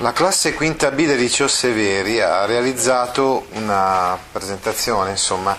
La classe quinta B del liceo Severi ha realizzato una presentazione, insomma,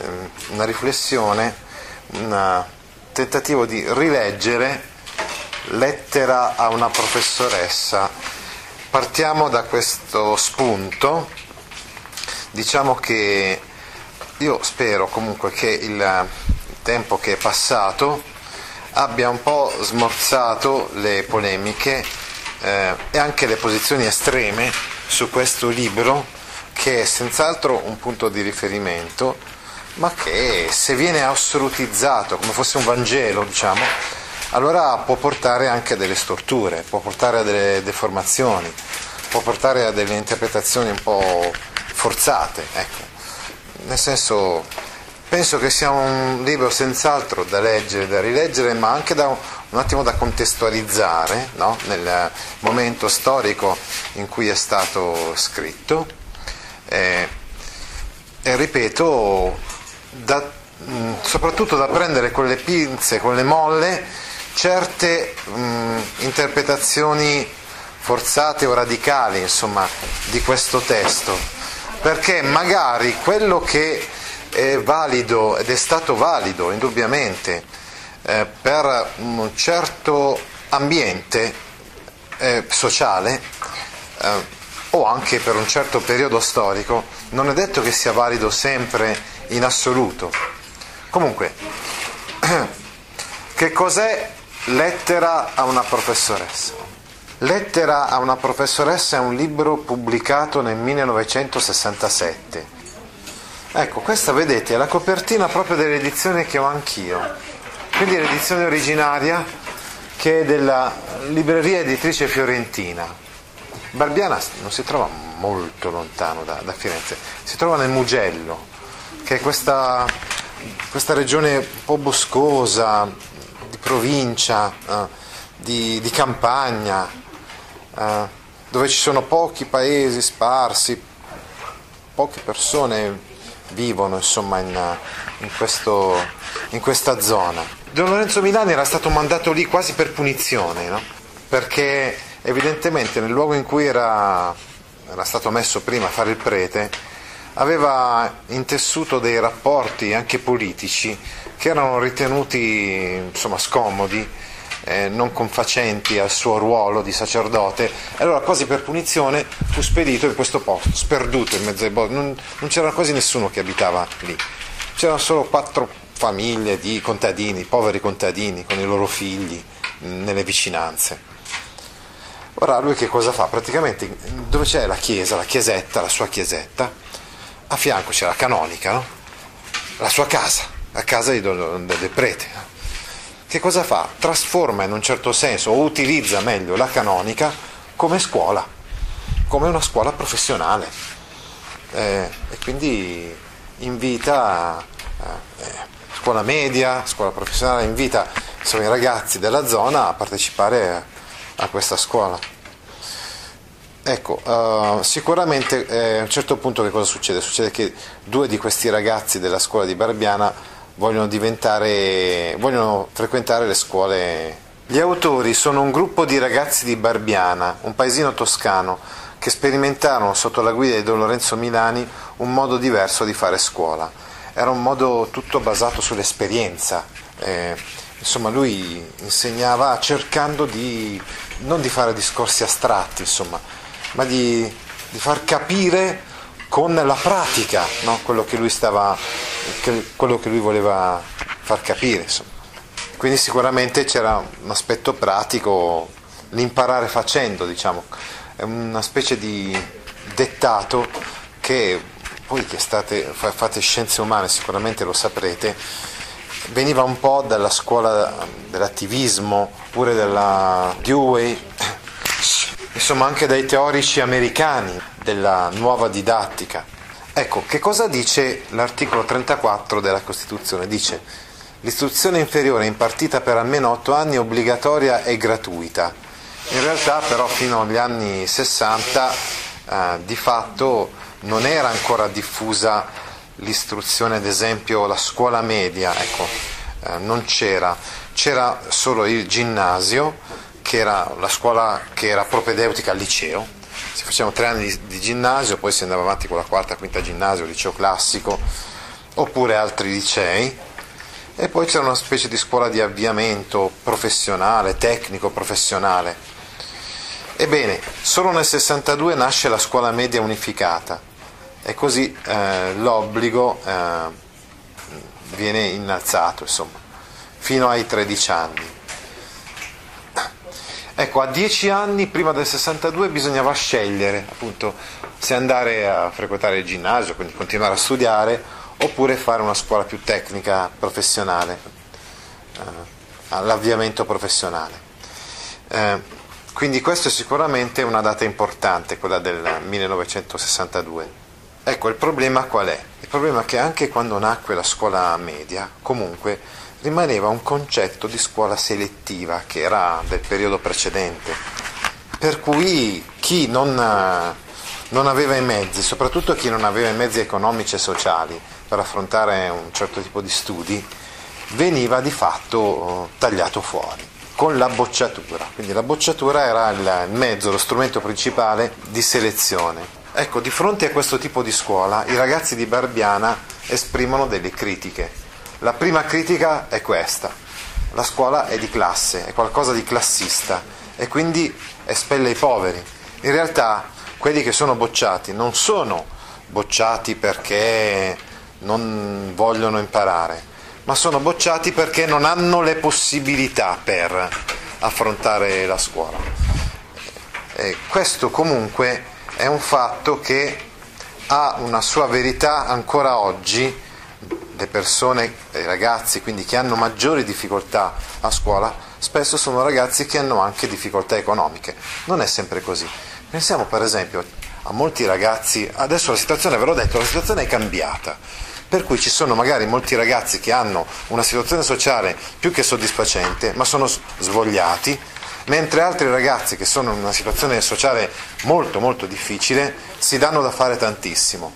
ehm, una riflessione, un tentativo di rileggere Lettera a una professoressa. Partiamo da questo spunto. Diciamo che io spero comunque che il tempo che è passato abbia un po' smorzato le polemiche eh, e anche le posizioni estreme su questo libro che è senz'altro un punto di riferimento ma che se viene assolutizzato come fosse un Vangelo diciamo allora può portare anche a delle storture, può portare a delle deformazioni, può portare a delle interpretazioni un po' forzate. Ecco. Nel senso, penso che sia un libro senz'altro da leggere, da rileggere, ma anche da un attimo da contestualizzare no? nel momento storico in cui è stato scritto. Eh, e ripeto, da, mh, soprattutto da prendere con le pinze, con le molle, certe mh, interpretazioni forzate o radicali insomma, di questo testo, perché magari quello che è valido ed è stato valido indubbiamente eh, per un certo ambiente eh, sociale eh, o anche per un certo periodo storico, non è detto che sia valido sempre in assoluto. Comunque, che cos'è Lettera a una professoressa. Lettera a una professoressa è un libro pubblicato nel 1967. Ecco, questa vedete è la copertina proprio dell'edizione che ho anch'io. Quindi l'edizione originaria che è della libreria editrice fiorentina. Barbiana non si trova molto lontano da, da Firenze, si trova nel Mugello, che è questa, questa regione un po' boscosa, provincia, eh, di, di, campagna, eh, dove ci sono pochi paesi sparsi, poche persone vivono insomma in, in, questo, in questa zona. Don Lorenzo Milani era stato mandato lì quasi per punizione, no? perché evidentemente nel luogo in cui era, era stato messo prima a fare il prete, aveva intessuto dei rapporti anche politici che erano ritenuti insomma, scomodi, eh, non confacenti al suo ruolo di sacerdote, allora quasi per punizione fu spedito in questo posto, sperduto in mezzo ai boschi, non, non c'era quasi nessuno che abitava lì, c'erano solo quattro famiglie di contadini, poveri contadini con i loro figli nelle vicinanze. Ora lui che cosa fa? Praticamente dove c'è la chiesa, la chiesetta, la sua chiesetta, a fianco c'è la canonica, no? la sua casa a casa del, del prete. Che cosa fa? Trasforma in un certo senso o utilizza meglio la canonica come scuola, come una scuola professionale eh, e quindi invita eh, scuola media, scuola professionale, invita insomma, i ragazzi della zona a partecipare a, a questa scuola. Ecco, uh, sicuramente eh, a un certo punto che cosa succede? Succede che due di questi ragazzi della scuola di Barbiana vogliono, vogliono frequentare le scuole. Gli autori sono un gruppo di ragazzi di Barbiana, un paesino toscano, che sperimentarono sotto la guida di Don Lorenzo Milani un modo diverso di fare scuola. Era un modo tutto basato sull'esperienza. Eh, insomma, lui insegnava cercando di non di fare discorsi astratti, insomma, ma di, di far capire con la pratica no? quello, che lui stava, quello che lui voleva far capire. Insomma. Quindi sicuramente c'era un aspetto pratico, l'imparare facendo, diciamo, è una specie di dettato che voi che state, fate scienze umane sicuramente lo saprete, veniva un po' dalla scuola dell'attivismo, oppure della Dewey, insomma anche dai teorici americani della nuova didattica. Ecco, che cosa dice l'articolo 34 della Costituzione? Dice l'istruzione inferiore impartita per almeno 8 anni è obbligatoria e gratuita. In realtà però fino agli anni 60 eh, di fatto non era ancora diffusa l'istruzione, ad esempio la scuola media, ecco, eh, non c'era, c'era solo il ginnasio, che era la scuola che era propedeutica al liceo, si facevano tre anni di, di ginnasio, poi si andava avanti con la quarta, quinta ginnasio, liceo classico, oppure altri licei, e poi c'era una specie di scuola di avviamento professionale, tecnico professionale. Ebbene, solo nel 62 nasce la scuola media unificata e così eh, l'obbligo eh, viene innalzato, insomma, fino ai 13 anni. Ecco, a 10 anni prima del 62 bisognava scegliere appunto se andare a frequentare il ginnasio, quindi continuare a studiare, oppure fare una scuola più tecnica, professionale, eh, all'avviamento professionale. Eh, quindi questa è sicuramente una data importante, quella del 1962. Ecco, il problema qual è? Il problema è che anche quando nacque la scuola media, comunque rimaneva un concetto di scuola selettiva che era del periodo precedente, per cui chi non, non aveva i mezzi, soprattutto chi non aveva i mezzi economici e sociali per affrontare un certo tipo di studi, veniva di fatto tagliato fuori con la bocciatura. Quindi la bocciatura era il mezzo, lo strumento principale di selezione. Ecco, di fronte a questo tipo di scuola i ragazzi di Barbiana esprimono delle critiche la prima critica è questa. La scuola è di classe, è qualcosa di classista e quindi espelle i poveri. In realtà quelli che sono bocciati non sono bocciati perché non vogliono imparare, ma sono bocciati perché non hanno le possibilità per affrontare la scuola. E questo comunque è un fatto che ha una sua verità ancora oggi le persone, i ragazzi quindi che hanno maggiori difficoltà a scuola, spesso sono ragazzi che hanno anche difficoltà economiche. Non è sempre così. Pensiamo per esempio a molti ragazzi, adesso la situazione, ve l'ho detto, la situazione è cambiata. Per cui ci sono magari molti ragazzi che hanno una situazione sociale più che soddisfacente, ma sono svogliati, mentre altri ragazzi che sono in una situazione sociale molto molto difficile si danno da fare tantissimo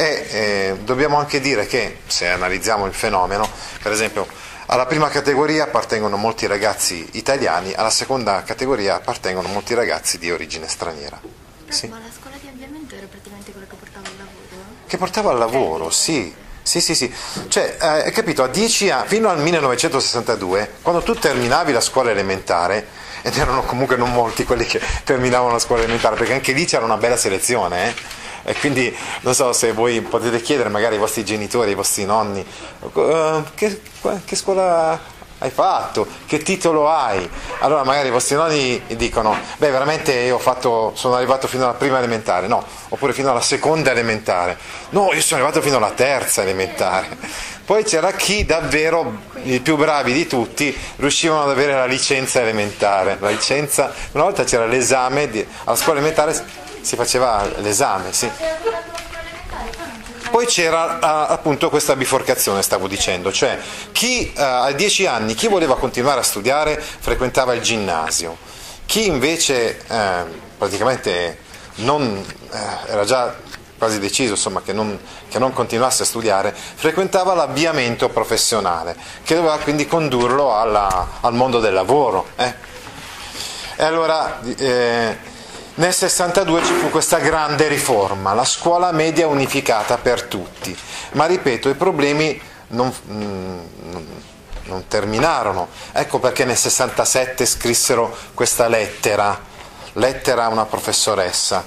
e eh, dobbiamo anche dire che, se analizziamo il fenomeno, per esempio alla prima categoria appartengono molti ragazzi italiani, alla seconda categoria appartengono molti ragazzi di origine straniera. Sì. Ma la scuola di avviamento era praticamente quella che portava al lavoro? Che portava al lavoro, sì. Sì, sì, sì. Cioè, eh, hai capito, a 10 anni, fino al 1962, quando tu terminavi la scuola elementare, ed erano comunque non molti quelli che terminavano la scuola elementare, perché anche lì c'era una bella selezione, eh? E quindi non so se voi potete chiedere magari ai vostri genitori, ai vostri nonni, uh, che, che scuola hai fatto, che titolo hai? Allora magari i vostri nonni dicono, beh veramente io fatto, sono arrivato fino alla prima elementare, no, oppure fino alla seconda elementare, no, io sono arrivato fino alla terza elementare. Poi c'era chi davvero, i più bravi di tutti, riuscivano ad avere la licenza elementare. La licenza, una volta c'era l'esame di, alla scuola elementare si faceva l'esame, sì. Poi c'era appunto questa biforcazione, stavo dicendo, cioè chi uh, a 10 anni, chi voleva continuare a studiare frequentava il ginnasio, chi invece eh, praticamente non, eh, era già quasi deciso insomma, che, non, che, non, continuasse a studiare, frequentava l'avviamento professionale, che doveva quindi condurlo alla, al mondo del lavoro. Eh. E allora eh, nel 62 ci fu questa grande riforma, la scuola media unificata per tutti, ma ripeto, i problemi non, mm, non terminarono. Ecco perché nel 67 scrissero questa lettera, lettera a una professoressa,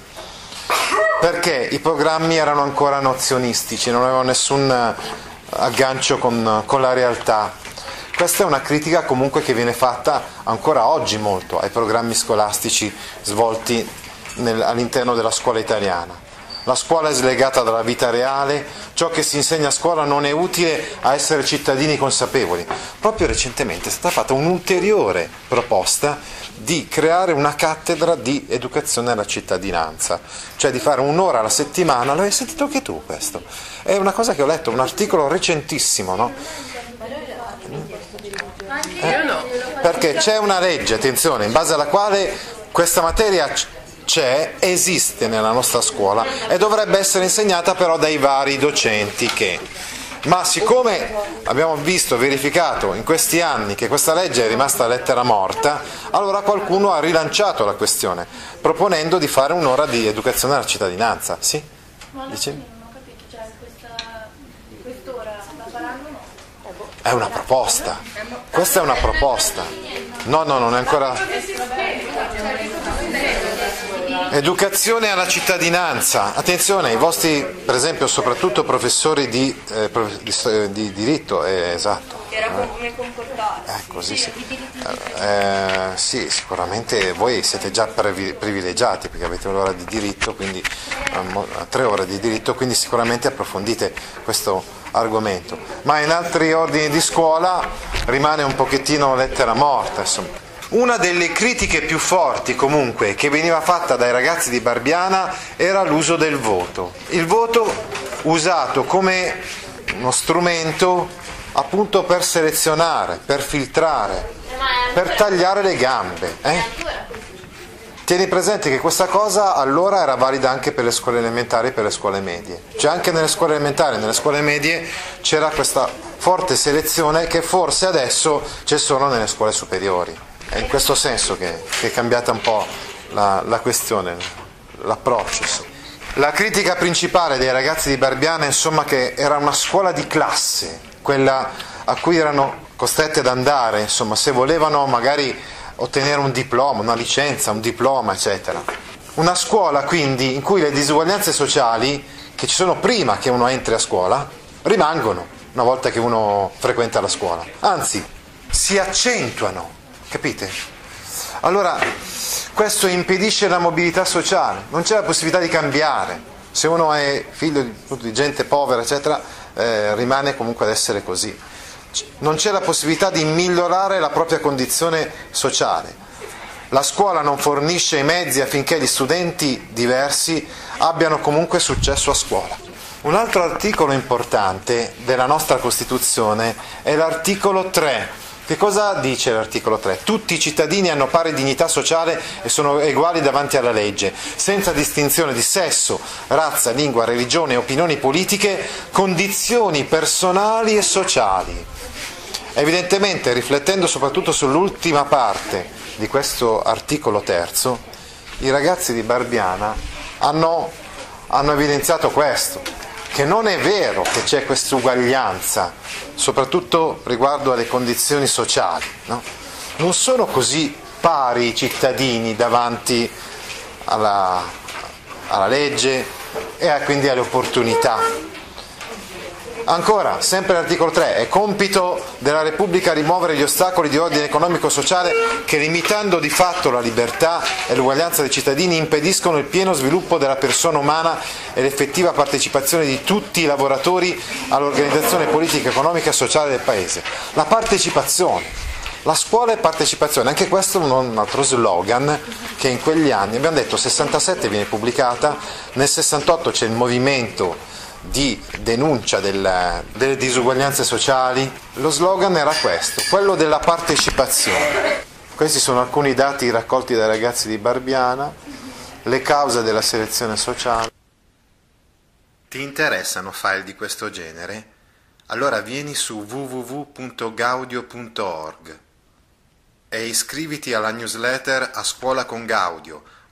perché i programmi erano ancora nozionistici, non avevano nessun aggancio con, con la realtà. Questa è una critica comunque che viene fatta ancora oggi molto ai programmi scolastici svolti nel, all'interno della scuola italiana. La scuola è slegata dalla vita reale, ciò che si insegna a scuola non è utile a essere cittadini consapevoli. Proprio recentemente è stata fatta un'ulteriore proposta di creare una cattedra di educazione alla cittadinanza, cioè di fare un'ora alla settimana, l'hai sentito anche tu questo? È una cosa che ho letto, un articolo recentissimo, no? Eh, perché c'è una legge, attenzione, in base alla quale questa materia c'è, esiste nella nostra scuola e dovrebbe essere insegnata però dai vari docenti che ma siccome abbiamo visto, verificato in questi anni che questa legge è rimasta lettera morta, allora qualcuno ha rilanciato la questione, proponendo di fare un'ora di educazione alla cittadinanza. Sì? Dicevi? È una proposta. Questa è una proposta. No, no, non è ancora. Educazione alla cittadinanza. Attenzione, i vostri, per esempio, soprattutto professori di, eh, di, di diritto, eh, esatto. Era come comportarsi. Eh, così sì. Eh, sì, sicuramente voi siete già privilegiati perché avete un'ora di diritto, quindi tre ore di diritto, quindi sicuramente approfondite questo argomento. Ma in altri ordini di scuola rimane un pochettino lettera morta, insomma. Una delle critiche più forti comunque che veniva fatta dai ragazzi di Barbiana era l'uso del voto. Il voto usato come uno strumento appunto per selezionare, per filtrare, per tagliare le gambe. Eh? Tieni presente che questa cosa allora era valida anche per le scuole elementari e per le scuole medie. Cioè anche nelle scuole elementari e nelle scuole medie c'era questa forte selezione che forse adesso c'è solo nelle scuole superiori. È in questo senso che, che è cambiata un po' la, la questione, l'approccio. La critica principale dei ragazzi di Barbiana insomma che era una scuola di classe, quella a cui erano costretti ad andare, insomma, se volevano magari ottenere un diploma, una licenza, un diploma, eccetera. Una scuola quindi in cui le disuguaglianze sociali che ci sono prima che uno entri a scuola rimangono una volta che uno frequenta la scuola, anzi si accentuano Capite? Allora, questo impedisce la mobilità sociale, non c'è la possibilità di cambiare. Se uno è figlio di, di gente povera, eccetera, eh, rimane comunque ad essere così. Non c'è la possibilità di migliorare la propria condizione sociale. La scuola non fornisce i mezzi affinché gli studenti diversi abbiano comunque successo a scuola. Un altro articolo importante della nostra Costituzione è l'articolo 3 che cosa dice l'articolo 3? Tutti i cittadini hanno pari dignità sociale e sono uguali davanti alla legge, senza distinzione di sesso, razza, lingua, religione, opinioni politiche, condizioni personali e sociali. Evidentemente, riflettendo soprattutto sull'ultima parte di questo articolo terzo, i ragazzi di Barbiana hanno, hanno evidenziato questo, che non è vero che c'è questa uguaglianza, soprattutto riguardo alle condizioni sociali. No? Non sono così pari i cittadini davanti alla, alla legge e quindi alle opportunità Ancora, sempre l'articolo 3, è compito della Repubblica rimuovere gli ostacoli di ordine economico-sociale che limitando di fatto la libertà e l'uguaglianza dei cittadini impediscono il pieno sviluppo della persona umana e l'effettiva partecipazione di tutti i lavoratori all'organizzazione politica, economica e sociale del Paese. La partecipazione. La scuola è partecipazione, anche questo è un altro slogan che in quegli anni, abbiamo detto 67 viene pubblicata, nel 68 c'è il movimento di denuncia del, delle disuguaglianze sociali, lo slogan era questo, quello della partecipazione. Questi sono alcuni dati raccolti dai ragazzi di Barbiana, le cause della selezione sociale. Ti interessano file di questo genere? Allora vieni su www.gaudio.org e iscriviti alla newsletter A Scuola con Gaudio